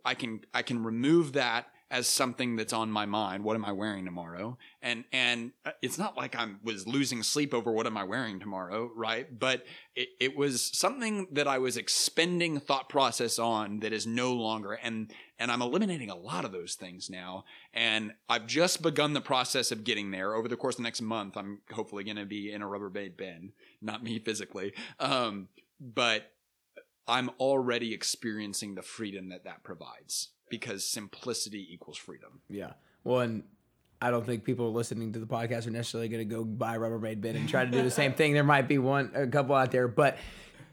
I can I can remove that as something that's on my mind. What am I wearing tomorrow? And and uh, it's not like I was losing sleep over what am I wearing tomorrow, right? But it, it was something that I was expending thought process on that is no longer and and I'm eliminating a lot of those things now. And I've just begun the process of getting there. Over the course of the next month, I'm hopefully going to be in a Rubbermaid bin, not me physically, um, but I'm already experiencing the freedom that that provides because simplicity equals freedom. Yeah. Well, and I don't think people listening to the podcast are necessarily going to go buy a Rubbermaid bin and try to do the same thing. There might be one, a couple out there, but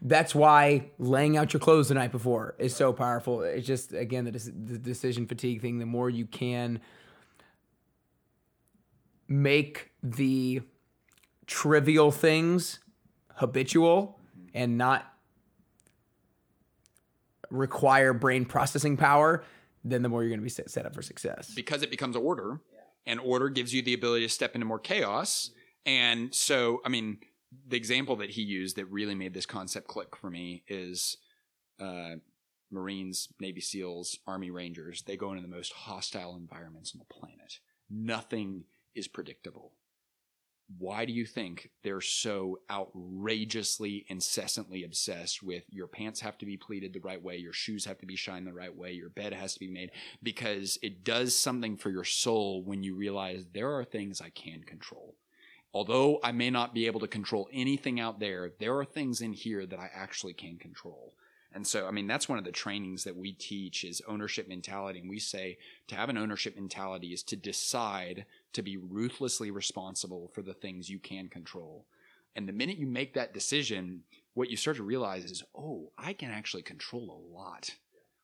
that's why laying out your clothes the night before is so powerful. It's just again the, the decision fatigue thing. The more you can make the trivial things habitual and not require brain processing power, then the more you're going to be set, set up for success. Because it becomes order, and order gives you the ability to step into more chaos. And so, I mean, the example that he used that really made this concept click for me is uh, Marines, Navy SEALs, Army Rangers. They go into the most hostile environments on the planet. Nothing is predictable why do you think they're so outrageously incessantly obsessed with your pants have to be pleated the right way your shoes have to be shined the right way your bed has to be made because it does something for your soul when you realize there are things i can control although I may not be able to control anything out there, there are things in here that I actually can control. And so, I mean, that's one of the trainings that we teach is ownership mentality. And we say to have an ownership mentality is to decide to be ruthlessly responsible for the things you can control. And the minute you make that decision, what you start to realize is, oh, I can actually control a lot.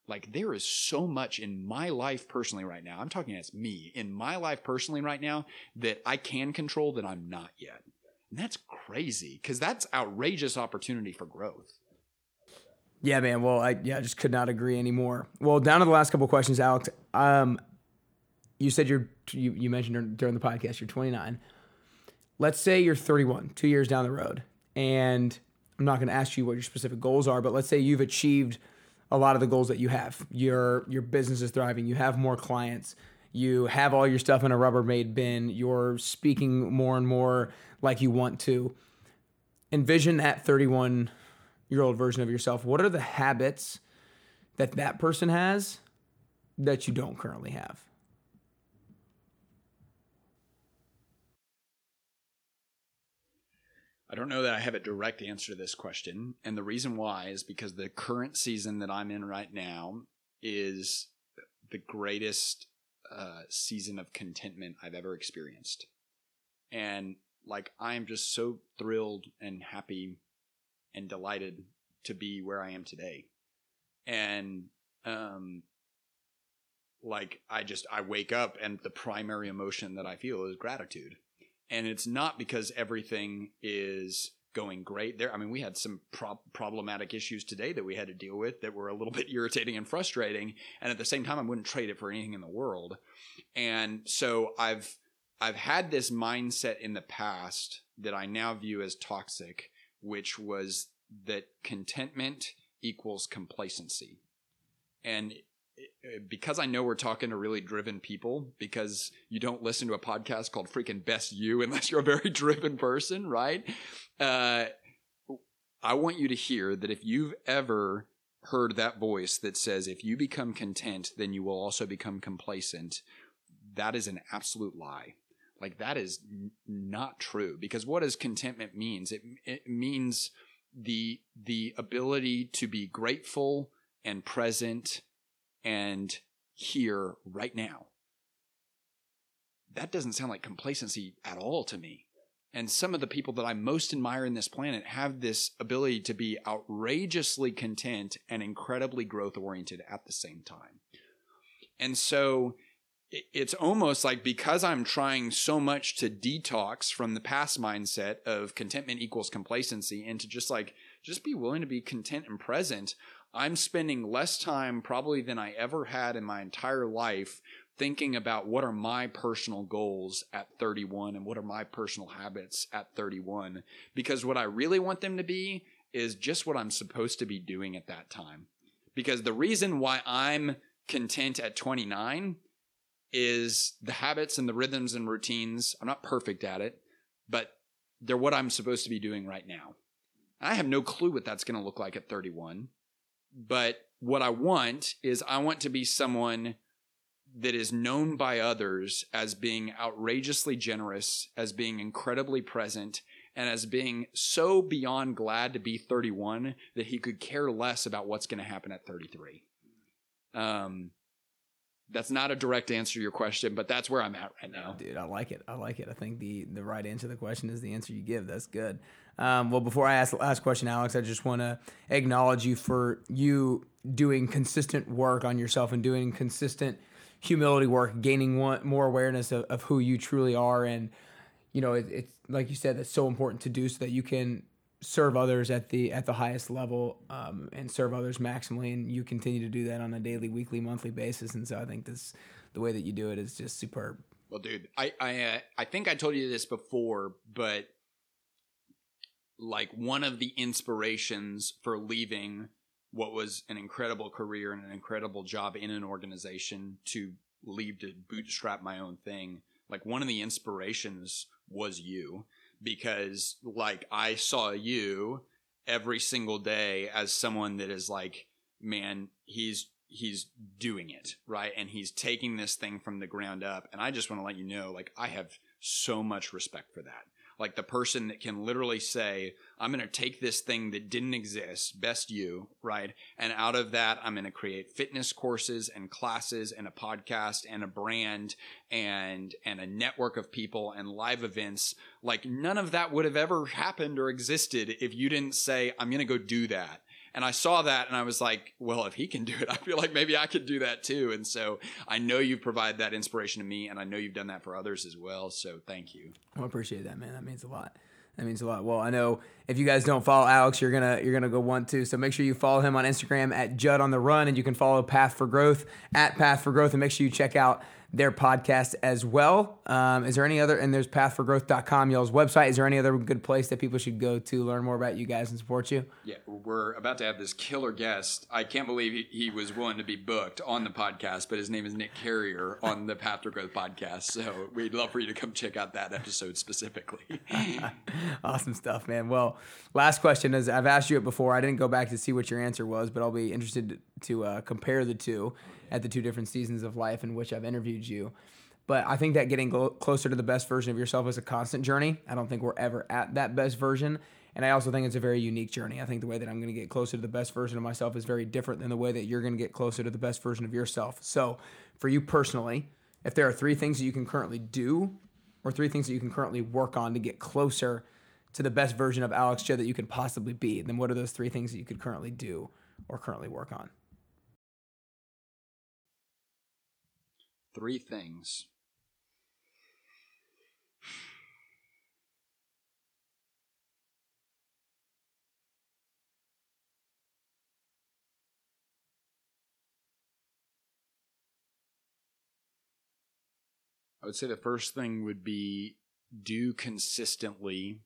Like there is so much in my life personally right now. I'm talking as me in my life personally right now that I can control that I'm not yet. And that's crazy because that's outrageous opportunity for growth. Yeah, man. Well, I yeah, I just could not agree anymore. Well, down to the last couple questions, Alex. Um, you said you're you, you mentioned during the podcast you're 29. Let's say you're 31, two years down the road, and I'm not going to ask you what your specific goals are, but let's say you've achieved a lot of the goals that you have. Your your business is thriving. You have more clients. You have all your stuff in a Rubbermaid bin. You're speaking more and more like you want to. Envision that 31 year old version of yourself. What are the habits that that person has that you don't currently have? I don't know that I have a direct answer to this question. And the reason why is because the current season that I'm in right now is the greatest uh, season of contentment I've ever experienced. And like, I am just so thrilled and happy and delighted to be where I am today. And, um, like, I just, I wake up and the primary emotion that I feel is gratitude and it's not because everything is going great there. I mean, we had some pro- problematic issues today that we had to deal with that were a little bit irritating and frustrating. And at the same time, I wouldn't trade it for anything in the world. And so I've, I've had this mindset in the past that I now view as toxic, which was that contentment equals complacency. And because I know we're talking to really driven people, because you don't listen to a podcast called freaking Best You unless you're a very driven person, right? Uh, I want you to hear that if you've ever heard that voice that says, if you become content, then you will also become complacent, that is an absolute lie. Like that is n- not true because what does contentment means? It, it means the, the ability to be grateful and present and here right now. That doesn't sound like complacency at all to me. And some of the people that I most admire in this planet have this ability to be outrageously content and incredibly growth oriented at the same time. And so it's almost like because I'm trying so much to detox from the past mindset of contentment equals complacency and to just like, just be willing to be content and present. I'm spending less time probably than I ever had in my entire life thinking about what are my personal goals at 31 and what are my personal habits at 31 because what I really want them to be is just what I'm supposed to be doing at that time. Because the reason why I'm content at 29 is the habits and the rhythms and routines. I'm not perfect at it, but they're what I'm supposed to be doing right now. I have no clue what that's going to look like at 31. But what I want is I want to be someone that is known by others as being outrageously generous, as being incredibly present, and as being so beyond glad to be 31 that he could care less about what's going to happen at 33. Um, that's not a direct answer to your question, but that's where I'm at right now. Dude, I like it. I like it. I think the the right answer to the question is the answer you give. That's good. Um, well, before I ask the last question, Alex, I just want to acknowledge you for you doing consistent work on yourself and doing consistent humility work, gaining one, more awareness of, of who you truly are. And, you know, it, it's like you said, that's so important to do so that you can serve others at the at the highest level um, and serve others maximally. And you continue to do that on a daily weekly monthly basis. And so i think this the way that you do it is just superb. Well dude i i uh, i think i told you this before but like one of the inspirations for leaving what was an incredible career and an incredible job in an organization to leave to bootstrap my own thing. Like one of the inspirations was you. Because like I saw you every single day as someone that is like, man, he's he's doing it right? And he's taking this thing from the ground up. And i just want to let you know like i have so much respect for that Like the person that can literally say, I'm going to take this thing that didn't exist, best you, right? And out of that, I'm going to create fitness courses and classes and a podcast and a brand and, and a network of people and live events. Like none of that would have ever happened or existed if you didn't say, I'm going to go do that. And I saw that and I was like, well, if he can do it, I feel like maybe I could do that too. And so I know you've provided that inspiration to me and I know you've done that for others as well. So thank you. Oh, I appreciate that, man. That means a lot. That means a lot. Well, I know if you guys don't follow Alex, you're gonna you're gonna go want to. So make sure you follow him on Instagram at Judd on the Run, and you can follow Path for Growth at Path for Growth, and make sure you check out their podcast as well. Um, is there any other, and there's pathforgrowth.com, y'all's website. Is there any other good place that people should go to learn more about you guys and support you? Yeah, we're about to have this killer guest. I can't believe he, he was willing to be booked on the podcast, but his name is Nick Carrier on the Path for Growth podcast. So we'd love for you to come check out that episode specifically. awesome stuff, man. Well, last question is I've asked you it before. I didn't go back to see what your answer was, but I'll be interested to uh, compare the two at the two different seasons of life in which I've interviewed you. But I think that getting closer to the best version of yourself is a constant journey. I don't think we're ever at that best version. And I also think it's a very unique journey. I think the way that I'm going to get closer to the best version of myself is very different than the way that you're going to get closer to the best version of yourself. So, for you personally, if there are three things that you can currently do or three things that you can currently work on to get closer to the best version of Alex Judd that you could possibly be, then what are those three things that you could currently do or currently work on? Three things. I would say the first thing would be do consistently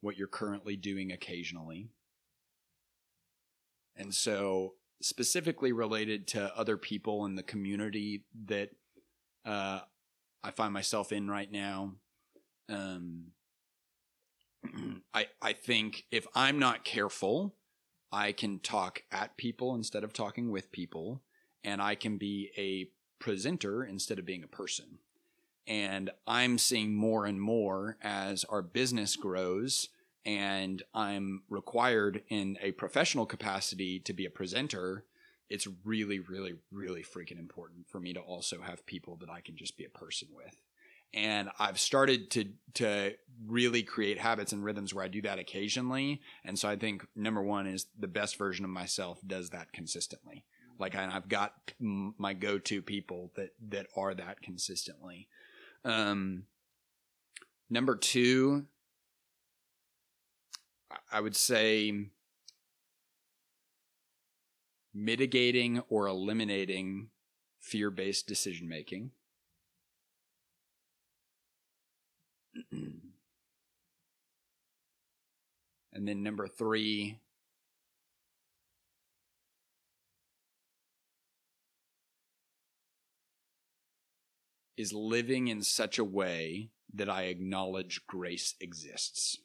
what you're currently doing occasionally. And so specifically related to other people in the community that uh, I find myself in right now. Um, I I think if I'm not careful, I can talk at people instead of talking with people, and I can be a presenter instead of being a person. And I'm seeing more and more as our business grows and I'm required in a professional capacity to be a presenter, it's really, really, really freaking important for me to also have people that I can just be a person with. And I've started to to really create habits and rhythms where I do that occasionally. And so I think number one is the best version of myself does that consistently. Like I, have got my go to people that that are that consistently. Um, number two I would say mitigating or eliminating fear based decision making. and then number three, is living in such a way that I acknowledge grace exists.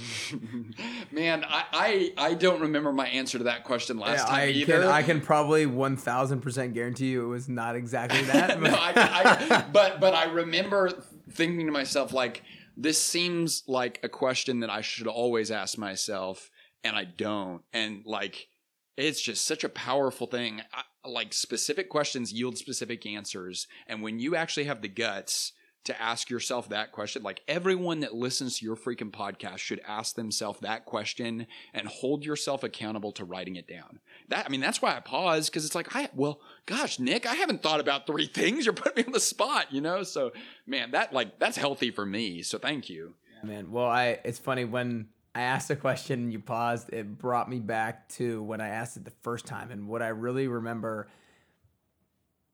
Man, I, I, I don't remember my answer to that question last yeah, time I either. Can, I can probably one thousand percent guarantee you it was not exactly that. no, I, I, but but I remember thinking to myself like this seems like a question that I should always ask myself, and I don't. And like it's just such a powerful thing. I, like specific questions yield specific answers, and when you actually have the guts to ask yourself that question. Like everyone that listens to your freaking podcast should ask themselves that question and hold yourself accountable to writing it down. That I mean, that's why I pause because it's like, I well, gosh, Nick, I haven't thought about three things. You're putting me on the spot, you know. So, man, that like that's healthy for me. So, thank you. Yeah, man, well, I it's funny when I asked a question and you paused. It brought me back to when I asked it the first time, and what I really remember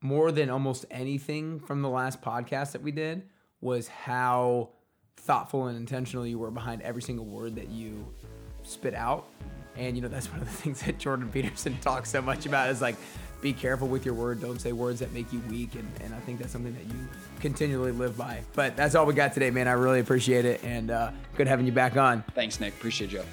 more than almost anything from the last podcast that we did was how thoughtful and intentional you were behind every single word that you spit out. And you know, that's one of the things that Jordan Peterson talks so much about is like be careful with your word, don't say words that make you weak. And, and I think that's something that you continually live by. But that's all we got today, man. I really appreciate it and uh, good having you back on. Thanks, Nick. Appreciate you.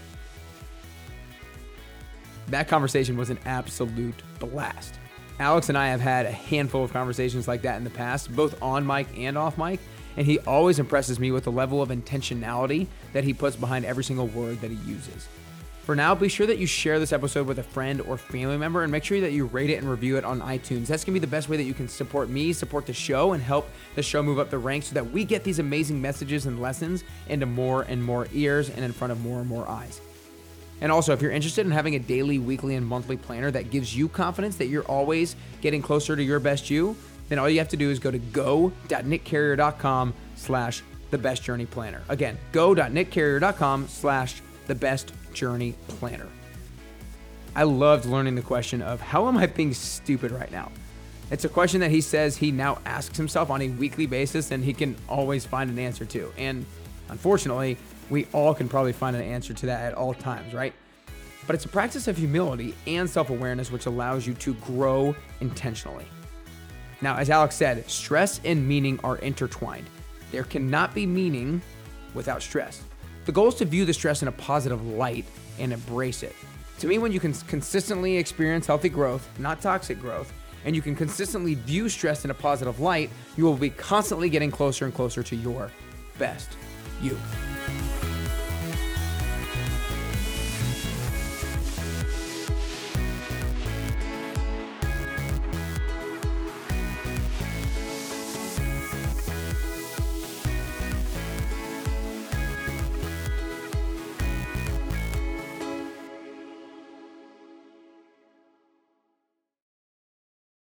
That conversation was an absolute blast. Alex and I have had a handful of conversations like that in the past, both on mic and off mic, and he always impresses me with the level of intentionality that he puts behind every single word that he uses. For now, be sure that you share this episode with a friend or family member and make sure that you rate it and review it on iTunes. That's gonna be the best way that you can support me, support the show, and help the show move up the ranks so that we get these amazing messages and lessons into more and more ears and in front of more and more eyes. And also, if you're interested in having a daily, weekly, and monthly planner that gives you confidence that you're always getting closer to your best you, then all you have to do is go to go.nickcarrier.com slash the best journey planner. Again, go.nickcarrier.com slash the best journey planner. I loved learning the question of how am I being stupid right now? It's a question that he says he now asks himself on a weekly basis and he can always find an answer to. And unfortunately, we all can probably find an answer to that at all times, right? But it's a practice of humility and self awareness which allows you to grow intentionally. Now, as Alex said, stress and meaning are intertwined. There cannot be meaning without stress. The goal is to view the stress in a positive light and embrace it. To me, when you can consistently experience healthy growth, not toxic growth, and you can consistently view stress in a positive light, you will be constantly getting closer and closer to your best you.